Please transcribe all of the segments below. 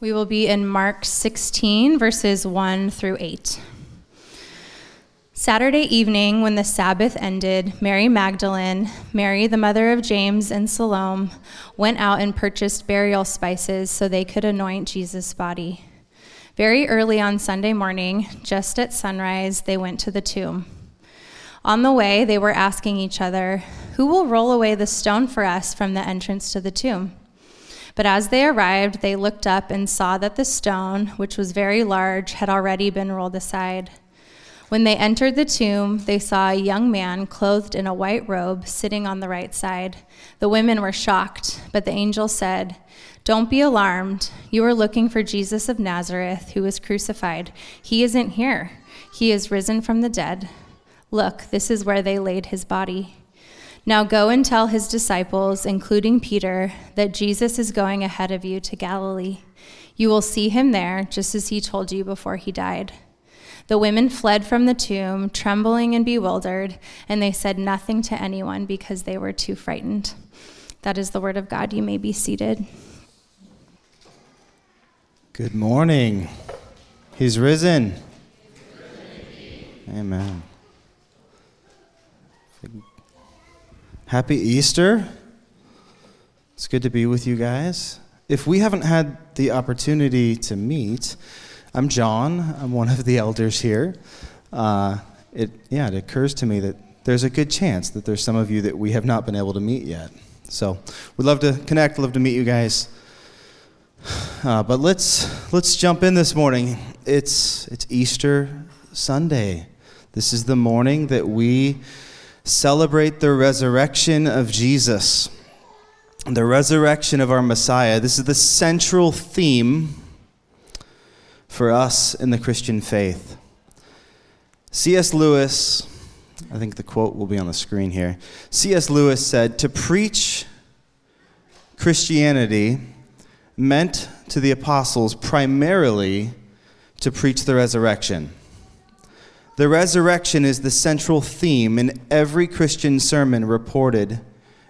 We will be in Mark 16, verses 1 through 8. Saturday evening, when the Sabbath ended, Mary Magdalene, Mary, the mother of James and Salome, went out and purchased burial spices so they could anoint Jesus' body. Very early on Sunday morning, just at sunrise, they went to the tomb. On the way, they were asking each other, Who will roll away the stone for us from the entrance to the tomb? But as they arrived, they looked up and saw that the stone, which was very large, had already been rolled aside. When they entered the tomb, they saw a young man clothed in a white robe sitting on the right side. The women were shocked, but the angel said, Don't be alarmed. You are looking for Jesus of Nazareth, who was crucified. He isn't here, he is risen from the dead. Look, this is where they laid his body. Now go and tell his disciples, including Peter, that Jesus is going ahead of you to Galilee. You will see him there, just as he told you before he died. The women fled from the tomb, trembling and bewildered, and they said nothing to anyone because they were too frightened. That is the word of God. You may be seated. Good morning. He's risen. Amen. Happy Easter. It's good to be with you guys. If we haven't had the opportunity to meet, I'm John. I'm one of the elders here. Uh, it, yeah, it occurs to me that there's a good chance that there's some of you that we have not been able to meet yet. So we'd love to connect, love to meet you guys. Uh, but let's let's jump in this morning. It's it's Easter Sunday. This is the morning that we celebrate the resurrection of Jesus, the resurrection of our Messiah. This is the central theme for us in the Christian faith. C.S. Lewis, I think the quote will be on the screen here. C.S. Lewis said, To preach Christianity meant to the apostles primarily to preach the resurrection. The resurrection is the central theme in every Christian sermon reported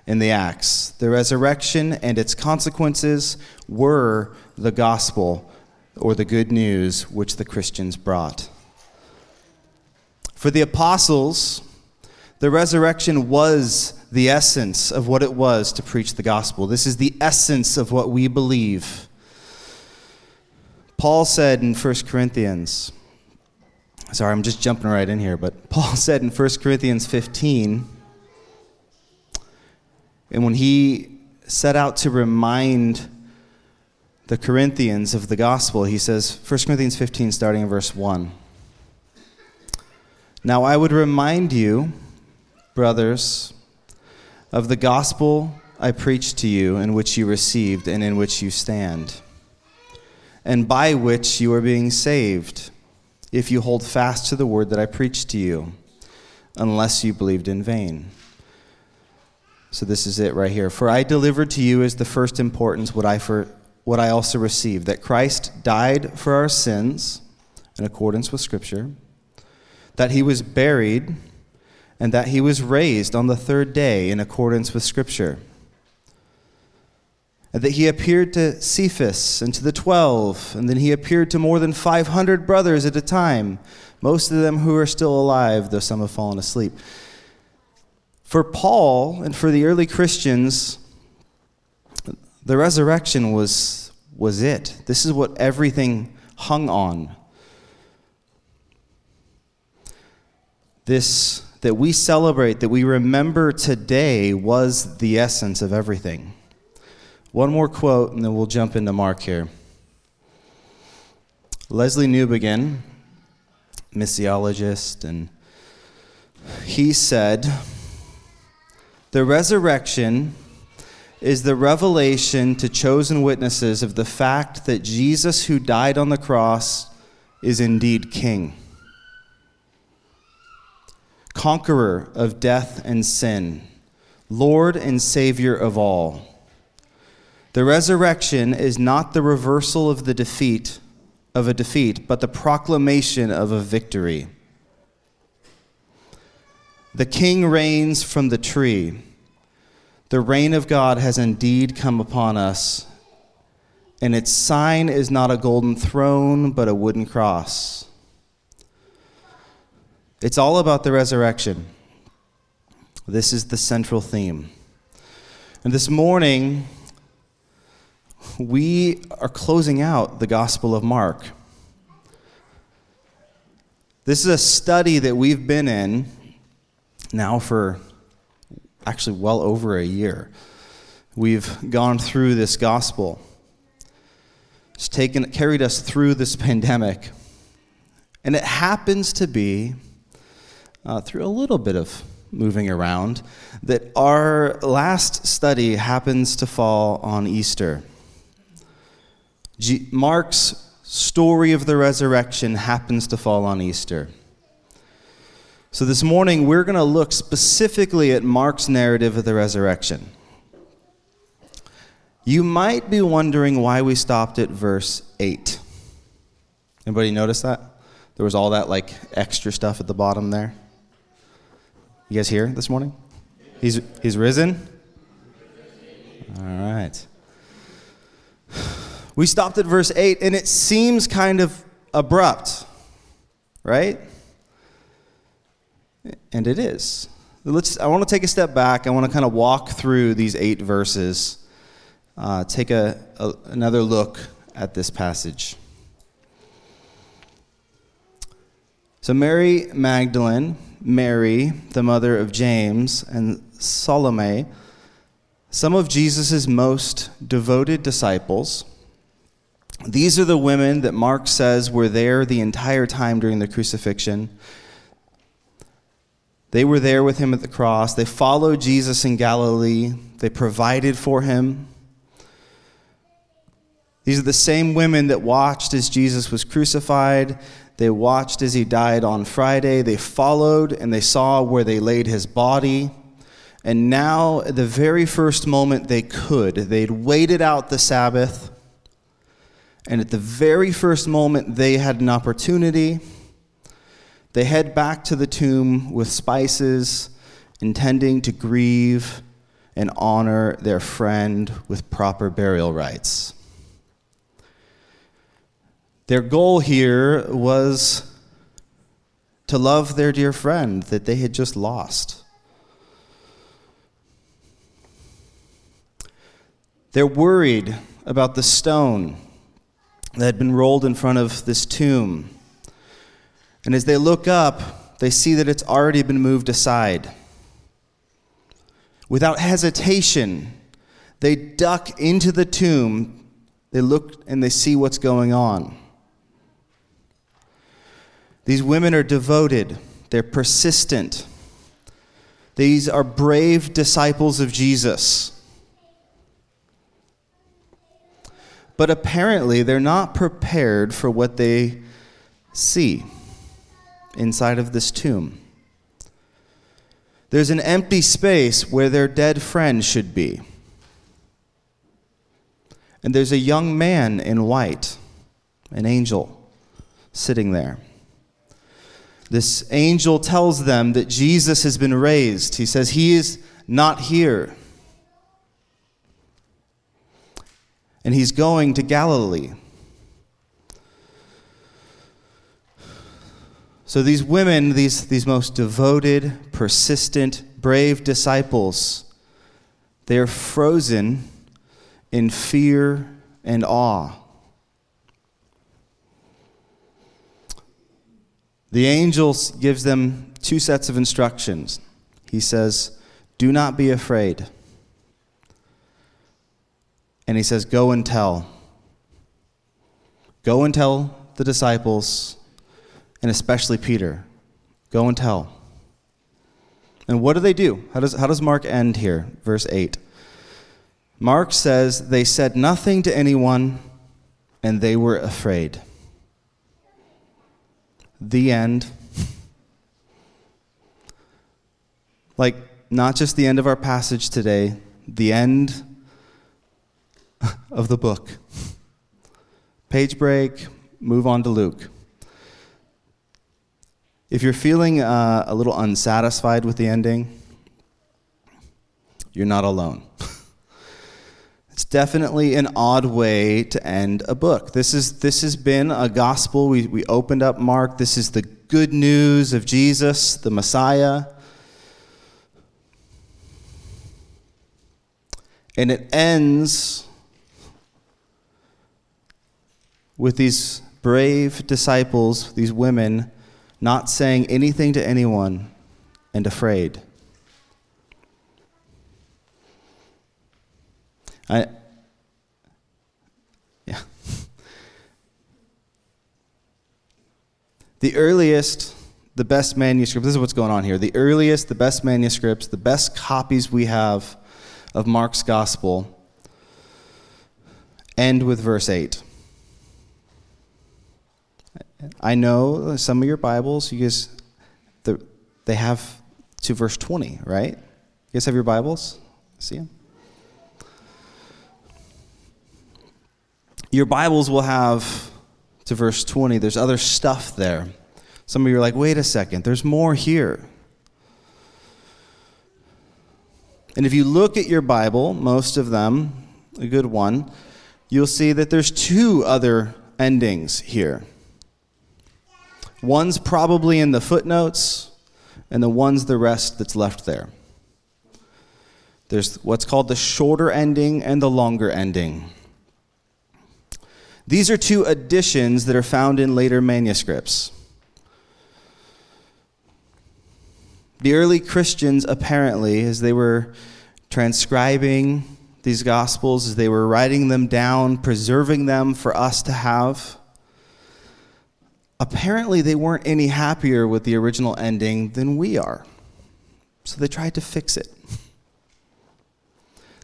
in the Acts. The resurrection and its consequences were the gospel or the good news which the Christians brought. For the apostles, the resurrection was the essence of what it was to preach the gospel. This is the essence of what we believe. Paul said in 1 Corinthians, Sorry, I'm just jumping right in here, but Paul said in 1 Corinthians 15, and when he set out to remind the Corinthians of the gospel, he says, 1 Corinthians 15, starting in verse 1. Now I would remind you, brothers, of the gospel I preached to you, in which you received and in which you stand, and by which you are being saved if you hold fast to the word that I preached to you, unless you believed in vain. So this is it right here. For I delivered to you as the first importance what I for what I also received that Christ died for our sins in accordance with scripture, that he was buried, and that he was raised on the third day in accordance with scripture and that he appeared to Cephas and to the twelve, and then he appeared to more than 500 brothers at a time, most of them who are still alive, though some have fallen asleep. For Paul and for the early Christians, the resurrection was, was it. This is what everything hung on. This that we celebrate, that we remember today, was the essence of everything. One more quote, and then we'll jump into Mark here. Lesslie Newbigin, missiologist, and he said, The resurrection is the revelation to chosen witnesses of the fact that Jesus, who died on the cross, is indeed King, conqueror of death and sin, Lord and Savior of all. The resurrection is not the reversal of the defeat of a defeat, but the proclamation of a victory. The king reigns from the tree. The reign of God has indeed come upon us, and its sign is not a golden throne, but a wooden cross. It's all about the resurrection. This is the central theme. And this morning, we are closing out the Gospel of Mark. This is a study that we've been in now for actually well over a year. We've gone through this gospel. It's taken, carried us through this pandemic. And it happens to be, uh, through a little bit of moving around, that our last study happens to fall on Easter. Mark's story of the resurrection happens to fall on Easter. So this morning, we're going to look specifically at Mark's narrative of the resurrection. You might be wondering why we stopped at verse 8. Anybody notice that? There was all that like extra stuff at the bottom there. You guys here this morning? He's, he's risen? All right. We stopped at verse 8, and it seems kind of abrupt, right? And it is. Let's, I want to take a step back. I want to kind of walk through these eight verses, uh, take a, a, another look at this passage. So, Mary Magdalene, Mary, the mother of James, and Salome, some of Jesus' most devoted disciples, these are the women that Mark says were there the entire time during the crucifixion. They were there with him at the cross. They followed Jesus in Galilee. They provided for him. These are the same women that watched as Jesus was crucified. They watched as he died on Friday. They followed and they saw where they laid his body. And now, at the very first moment they could, they'd waited out the Sabbath. And at the very first moment they had an opportunity, they head back to the tomb with spices, intending to grieve and honor their friend with proper burial rites. Their goal here was to love their dear friend that they had just lost. They're worried about the stone that had been rolled in front of this tomb. And as they look up, they see that it's already been moved aside. Without hesitation, they duck into the tomb. They look and they see what's going on. These women are devoted, they're persistent. These are brave disciples of Jesus. But apparently they're not prepared for what they see inside of this tomb. There's an empty space where their dead friend should be. And there's a young man in white, an angel, sitting there. This angel tells them that Jesus has been raised. He says, He is not here. And he's going to Galilee. So these women, these, these most devoted, persistent, brave disciples, they are frozen in fear and awe. The angel gives them two sets of instructions. He says, Do not be afraid. And he says, Go and tell. Go and tell the disciples, and especially Peter. Go and tell. And what do they do? How does, how does Mark end here? Verse 8. Mark says, They said nothing to anyone, and they were afraid. The end. like, not just the end of our passage today, the end of the book. Page break, move on to Luke. If you're feeling uh, a little unsatisfied with the ending, you're not alone. It's definitely an odd way to end a book. This, is, this has been a gospel. We, we opened up Mark. This is the good news of Jesus, the Messiah. And it ends with these brave disciples, these women, not saying anything to anyone and afraid. I, yeah. The earliest, the best manuscripts, this is what's going on here. The earliest, the best manuscripts, the best copies we have of Mark's gospel end with verse 8. I know some of your Bibles, you guys, they have to verse 20, right? You guys have your Bibles? See them? Your Bibles will have to verse 20. There's other stuff there. Some of you are like, wait a second, there's more here. And if you look at your Bible, most of them, a good one, you'll see that there's two other endings here. One's probably in the footnotes, and the one's the rest that's left there. There's what's called the shorter ending and the longer ending. These are two additions that are found in later manuscripts. The early Christians, apparently, as they were transcribing these Gospels, as they were writing them down, preserving them for us to have, apparently they weren't any happier with the original ending than we are. So they tried to fix it.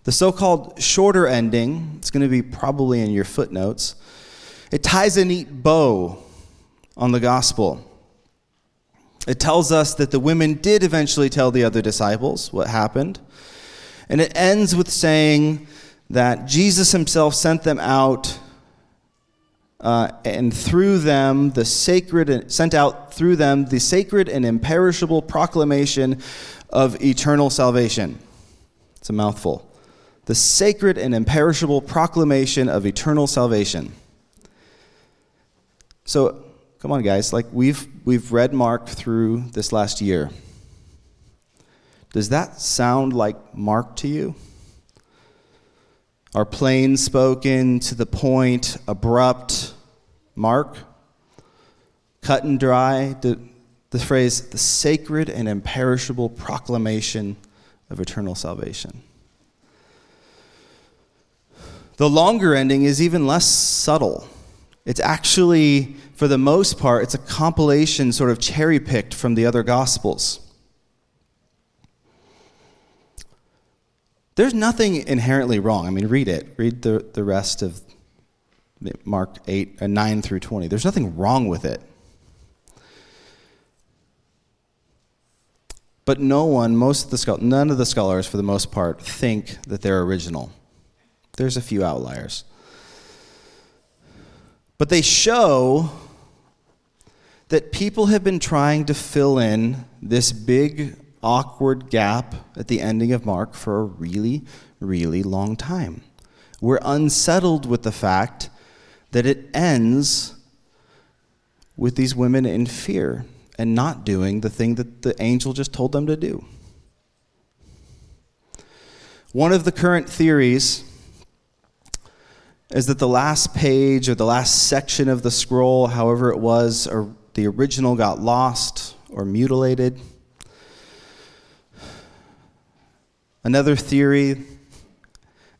The so called shorter ending, it's going to be probably in your footnotes, it ties a neat bow on the gospel. It tells us that the women did eventually tell the other disciples what happened. And it ends with saying that Jesus himself sent them out uh, and through them the sacred sent out through them the sacred and imperishable proclamation of eternal salvation. It's a mouthful. The sacred and imperishable proclamation of eternal salvation. So, come on guys, like we've we've read Mark through this last year. Does that sound like Mark to you? Are plain spoken, to the point, abrupt, Mark, cut and dry, the, the phrase, the sacred and imperishable proclamation of eternal salvation. The longer ending is even less subtle. It's actually, for the most part, it's a compilation sort of cherry picked from the other gospels. There's nothing inherently wrong. I mean, read it. Read the, the rest of Mark 8, uh, 9 through 20. There's nothing wrong with it. But no one, most of the none of the scholars, for the most part, think that they're original. There's a few outliers. But they show that people have been trying to fill in this big, awkward gap at the ending of Mark for a really, really long time. We're unsettled with the fact that it ends with these women in fear and not doing the thing that the angel just told them to do. One of the current theories is that the last page or the last section of the scroll, however it was, or the original got lost or mutilated. Another theory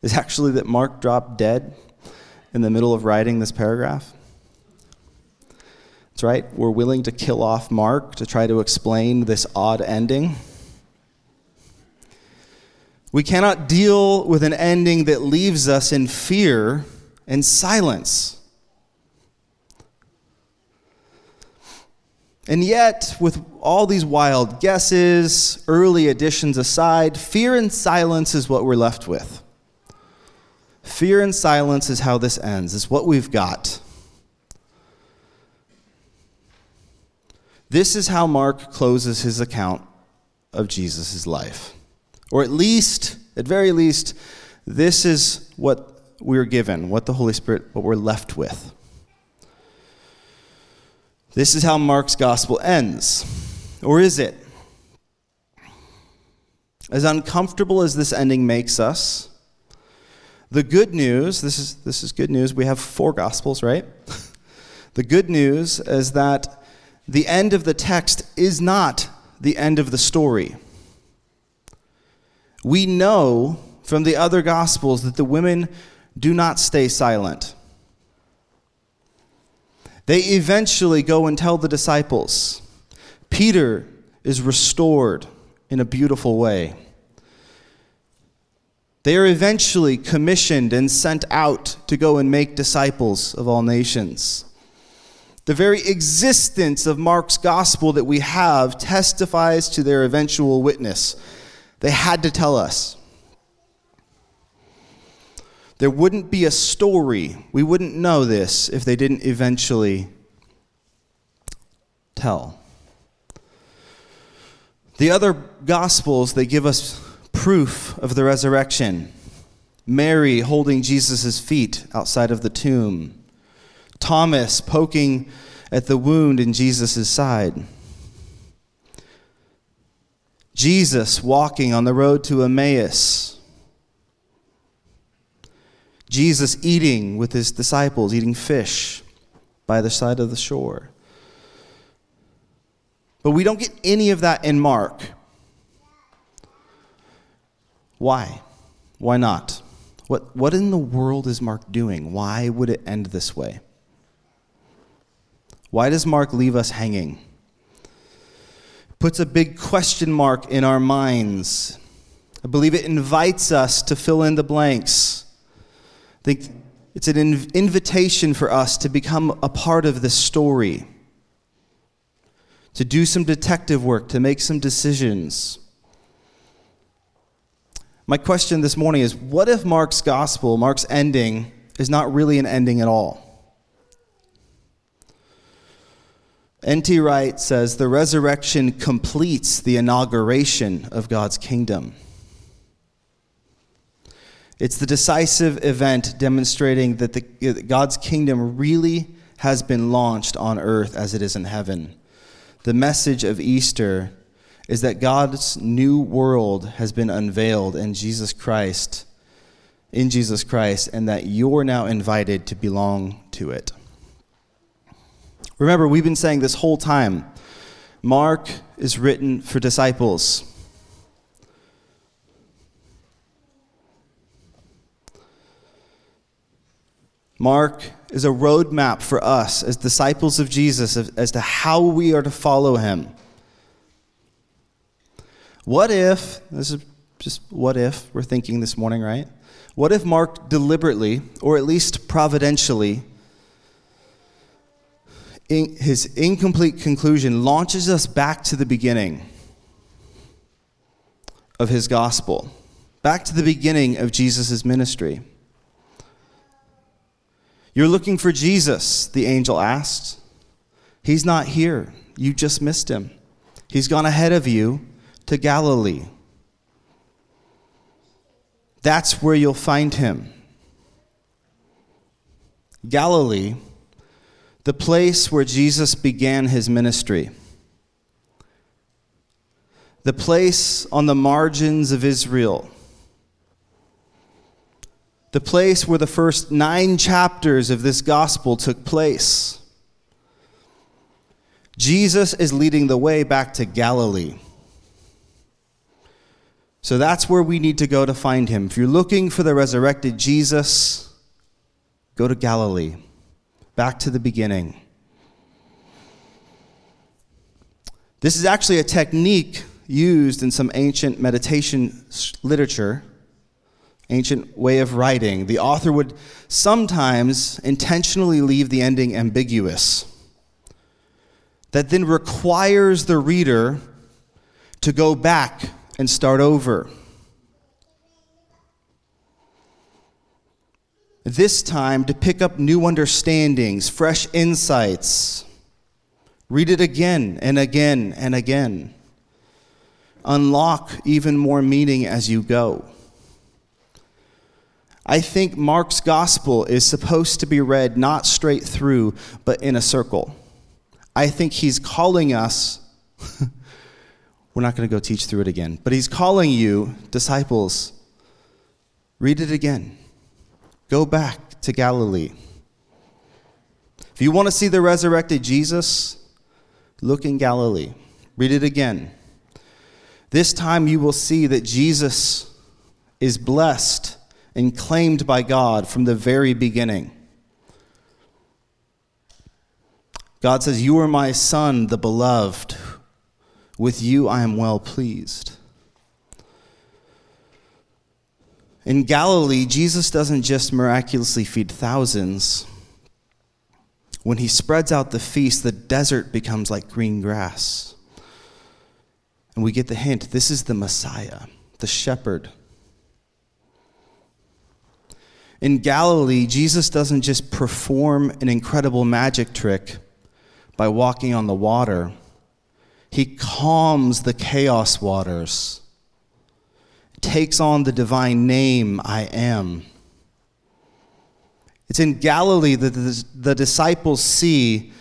is actually that Mark dropped dead in the middle of writing this paragraph? That's right, we're willing to kill off Mark to try to explain this odd ending. We cannot deal with an ending that leaves us in fear and silence. And yet, with all these wild guesses, early additions aside, fear and silence is what we're left with. Fear and silence is how this ends, it's what we've got. This is how Mark closes his account of Jesus' life. Or at least, at very least, this is what we're given, what the Holy Spirit, what we're left with. This is how Mark's gospel ends. Or is it? As uncomfortable as this ending makes us, the good news, this is, this is good news, we have four gospels, right? the good news is that the end of the text is not the end of the story. We know from the other gospels that the women do not stay silent. They eventually go and tell the disciples. Peter is restored in a beautiful way. They are eventually commissioned and sent out to go and make disciples of all nations. The very existence of Mark's gospel that we have testifies to their eventual witness. They had to tell us. There wouldn't be a story. We wouldn't know this if they didn't eventually tell. The other gospels, they give us proof of the resurrection. Mary holding Jesus' feet outside of the tomb. Thomas poking at the wound in Jesus' side. Jesus walking on the road to Emmaus. Jesus eating with his disciples, eating fish by the side of the shore. But we don't get any of that in Mark. Why? Why not? What, what in the world is Mark doing? Why would it end this way? Why does Mark leave us hanging? Puts a big question mark in our minds. I believe it invites us to fill in the blanks. Think it's an inv- invitation for us to become a part of the story, to do some detective work, to make some decisions. My question this morning is what if Mark's gospel, Mark's ending, is not really an ending at all? N.T. Wright says the resurrection completes the inauguration of God's kingdom. It's the decisive event demonstrating that the, God's kingdom really has been launched on earth as it is in heaven. The message of Easter is that God's new world has been unveiled in Jesus Christ, in Jesus Christ, and that you're now invited to belong to it. Remember, we've been saying this whole time Mark is written for disciples. Mark is a roadmap for us as disciples of Jesus as to how we are to follow him. What if, this is just what if we're thinking this morning, right? What if Mark deliberately, or at least providentially, in his incomplete conclusion launches us back to the beginning of his gospel, back to the beginning of Jesus' ministry. You're looking for Jesus, the angel asked. He's not here. You just missed him. He's gone ahead of you to Galilee. That's where you'll find him. Galilee the place where Jesus began his ministry, the place on the margins of Israel, the place where the first nine chapters of this gospel took place. Jesus is leading the way back to Galilee. So that's where we need to go to find him. If you're looking for the resurrected Jesus, go to Galilee back to the beginning. This is actually a technique used in some ancient meditation literature, ancient way of writing. The author would sometimes intentionally leave the ending ambiguous, that then requires the reader to go back and start over. this time to pick up new understandings, fresh insights. Read it again and again and again. Unlock even more meaning as you go. I think Mark's gospel is supposed to be read not straight through, but in a circle. I think he's calling us, we're not going to go teach through it again, but he's calling you, disciples, read it again. Go back to Galilee. If you want to see the resurrected Jesus, look in Galilee. Read it again. This time you will see that Jesus is blessed and claimed by God from the very beginning. God says, You are my son, the beloved. With you I am well pleased. In Galilee, Jesus doesn't just miraculously feed thousands. When he spreads out the feast, the desert becomes like green grass. And we get the hint this is the Messiah, the shepherd. In Galilee, Jesus doesn't just perform an incredible magic trick by walking on the water, he calms the chaos waters, takes on the divine name, I am. It's in Galilee that the disciples see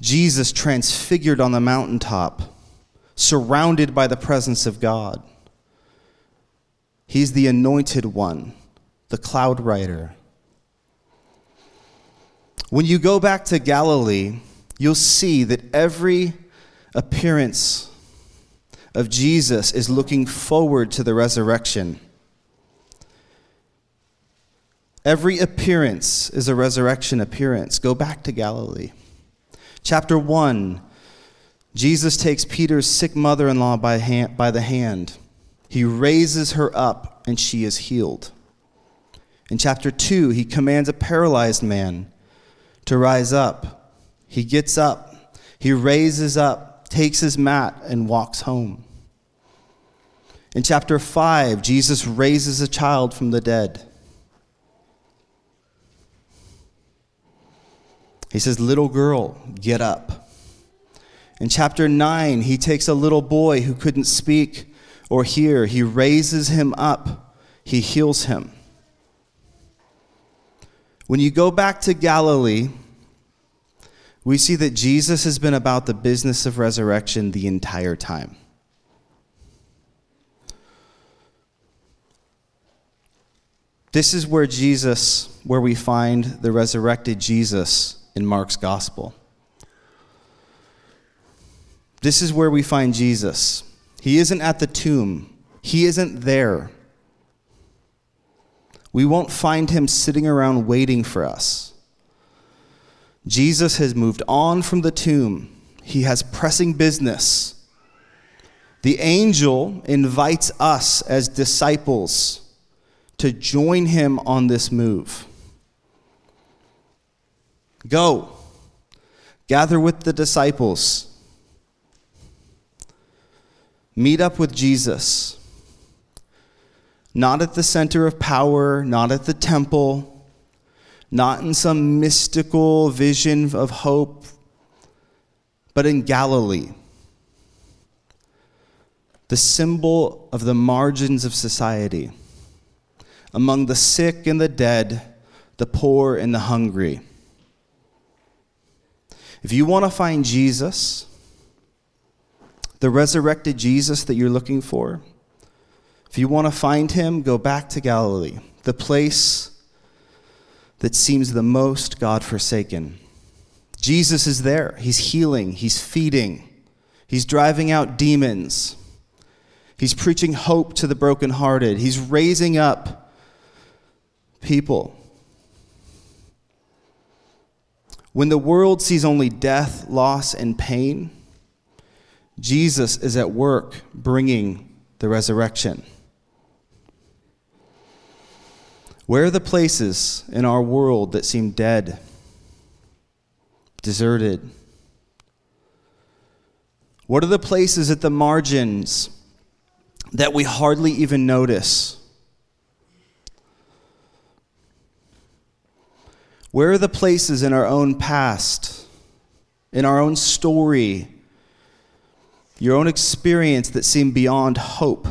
Jesus transfigured on the mountaintop, surrounded by the presence of God. He's the anointed one the cloud rider. When you go back to Galilee, you'll see that every appearance of Jesus is looking forward to the resurrection. Every appearance is a resurrection appearance. Go back to Galilee. Chapter 1 Jesus takes Peter's sick mother in law by, by the hand. He raises her up, and she is healed. In chapter 2, he commands a paralyzed man to rise up. He gets up, he raises up, takes his mat, and walks home. In chapter 5, Jesus raises a child from the dead. He says, Little girl, get up. In chapter 9, he takes a little boy who couldn't speak or hear. He raises him up, he heals him. When you go back to Galilee, we see that Jesus has been about the business of resurrection the entire time. This is where Jesus, where we find the resurrected Jesus in Mark's gospel. This is where we find Jesus. He isn't at the tomb, he isn't there we won't find him sitting around waiting for us. Jesus has moved on from the tomb, he has pressing business. The angel invites us as disciples to join him on this move. Go, gather with the disciples, meet up with Jesus not at the center of power, not at the temple, not in some mystical vision of hope, but in Galilee, the symbol of the margins of society, among the sick and the dead, the poor and the hungry. If you want to find Jesus, the resurrected Jesus that you're looking for, if you want to find him, go back to Galilee, the place that seems the most God forsaken. Jesus is there. He's healing, he's feeding, he's driving out demons, he's preaching hope to the brokenhearted, he's raising up people. When the world sees only death, loss, and pain, Jesus is at work bringing the resurrection. Where are the places in our world that seem dead, deserted? What are the places at the margins that we hardly even notice? Where are the places in our own past, in our own story, your own experience that seem beyond hope?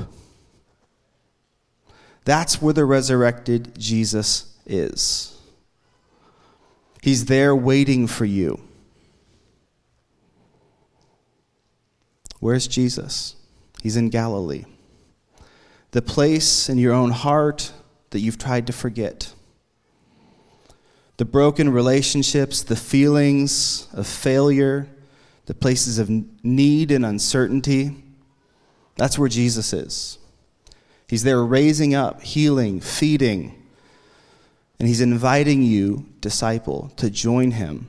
That's where the resurrected Jesus is. He's there waiting for you. Where's Jesus? He's in Galilee. The place in your own heart that you've tried to forget. The broken relationships, the feelings of failure, the places of need and uncertainty. That's where Jesus is. He's there raising up, healing, feeding, and He's inviting you, disciple, to join Him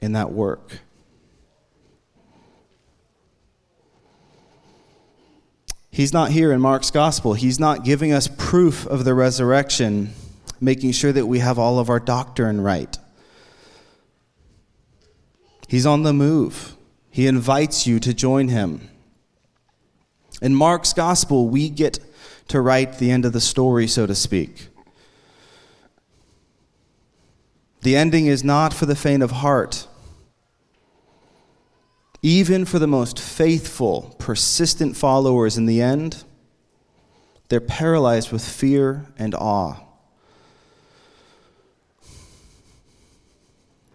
in that work. He's not here in Mark's gospel. He's not giving us proof of the resurrection, making sure that we have all of our doctrine right. He's on the move. He invites you to join him. In Mark's gospel, we get to write the end of the story, so to speak. The ending is not for the faint of heart. Even for the most faithful, persistent followers in the end, they're paralyzed with fear and awe.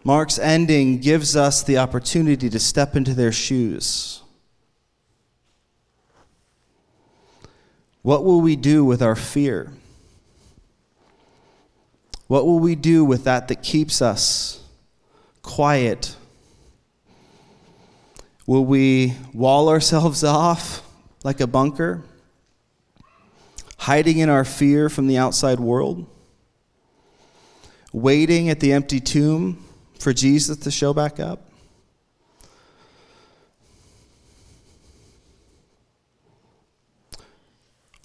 Mark's ending gives us the opportunity to step into their shoes. What will we do with our fear? What will we do with that that keeps us quiet Will we wall ourselves off like a bunker, hiding in our fear from the outside world, waiting at the empty tomb for Jesus to show back up?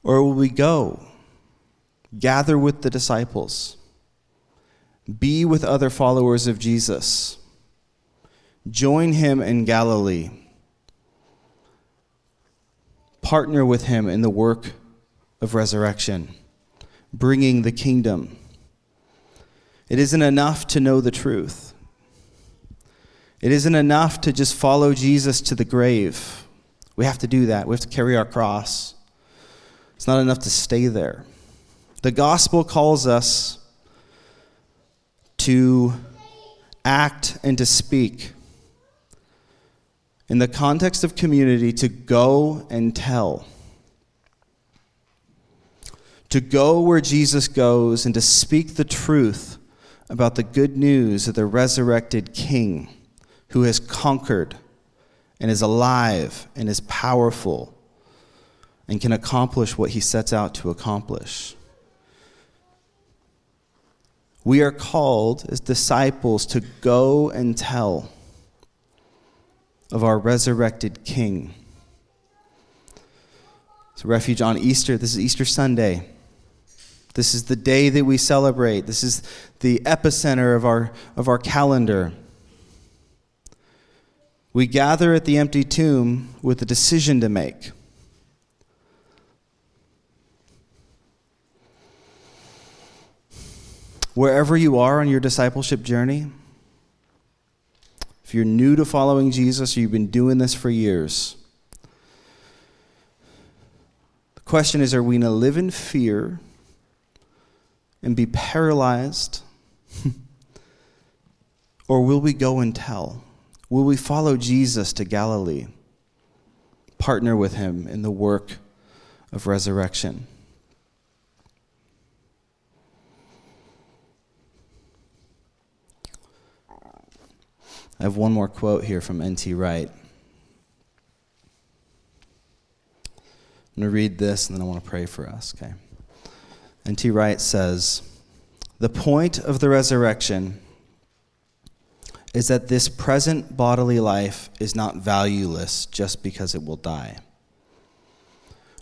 Or will we go, gather with the disciples, be with other followers of Jesus? Join him in Galilee. Partner with him in the work of resurrection, bringing the kingdom. It isn't enough to know the truth. It isn't enough to just follow Jesus to the grave. We have to do that. We have to carry our cross. It's not enough to stay there. The gospel calls us to act and to speak in the context of community, to go and tell. To go where Jesus goes and to speak the truth about the good news of the resurrected King who has conquered and is alive and is powerful and can accomplish what he sets out to accomplish. We are called as disciples to go and tell of our resurrected King. It's a refuge on Easter. This is Easter Sunday. This is the day that we celebrate. This is the epicenter of our, of our calendar. We gather at the empty tomb with a decision to make. Wherever you are on your discipleship journey, if you're new to following Jesus or you've been doing this for years, the question is are we going to live in fear and be paralyzed? or will we go and tell? Will we follow Jesus to Galilee? Partner with him in the work of resurrection? I have one more quote here from N.T. Wright. I'm going to read this and then I want to pray for us, okay? N.T. Wright says The point of the resurrection is that this present bodily life is not valueless just because it will die.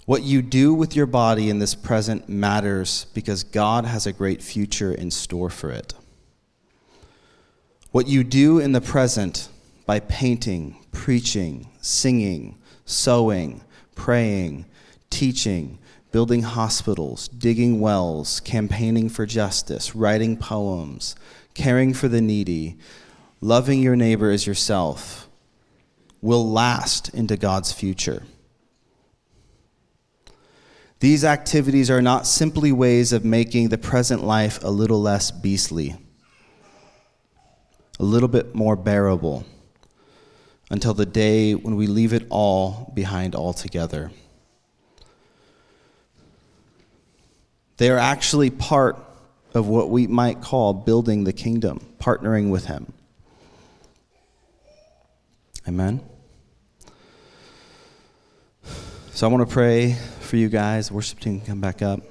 What you do with your body in this present matters because God has a great future in store for it. What you do in the present by painting, preaching, singing, sewing, praying, teaching, building hospitals, digging wells, campaigning for justice, writing poems, caring for the needy, loving your neighbor as yourself will last into God's future. These activities are not simply ways of making the present life a little less beastly, a little bit more bearable, until the day when we leave it all behind altogether. They are actually part of what we might call building the kingdom, partnering with Him. Amen. So I want to pray for you guys. Worship team come back up.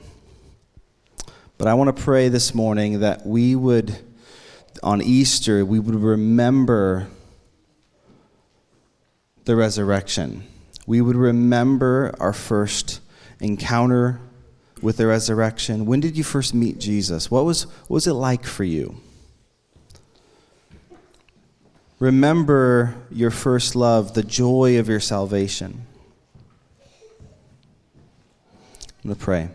But I want to pray this morning that we would, on Easter, we would remember the resurrection. We would remember our first encounter with the resurrection. When did you first meet Jesus? What was, what was it like for you? Remember your first love, the joy of your salvation. I'm going to pray.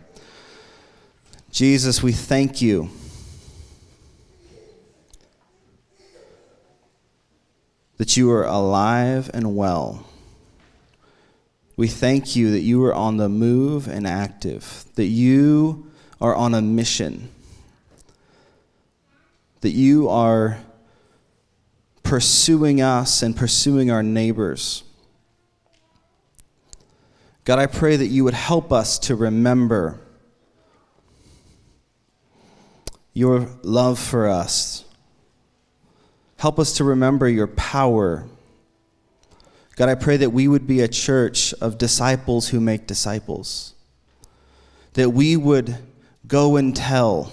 Jesus, we thank you. That you are alive and well. We thank you that you are on the move and active, that you are on a mission, that you are pursuing us and pursuing our neighbors. God, I pray that you would help us to remember your love for us. Help us to remember your power. God, I pray that we would be a church of disciples who make disciples. That we would go and tell.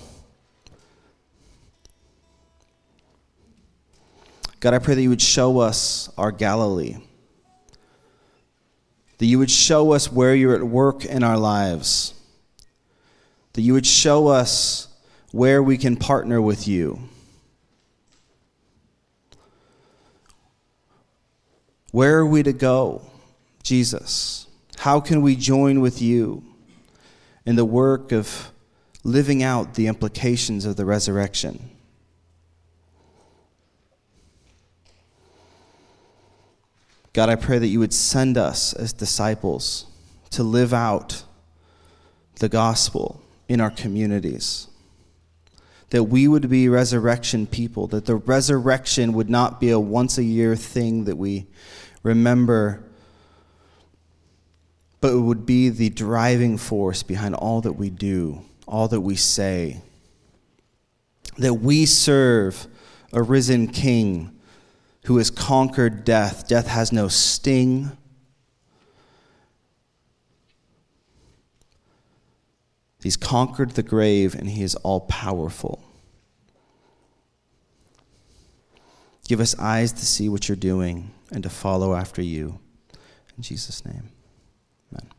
God, I pray that you would show us our Galilee that you would show us where you're at work in our lives, that you would show us where we can partner with you. Where are we to go, Jesus? How can we join with you in the work of living out the implications of the resurrection? God, I pray that you would send us as disciples to live out the gospel in our communities. That we would be resurrection people, that the resurrection would not be a once a year thing that we remember, but it would be the driving force behind all that we do, all that we say. That we serve a risen King who has conquered death. Death has no sting. He's conquered the grave and he is all powerful. Give us eyes to see what you're doing and to follow after you. In Jesus' name, amen.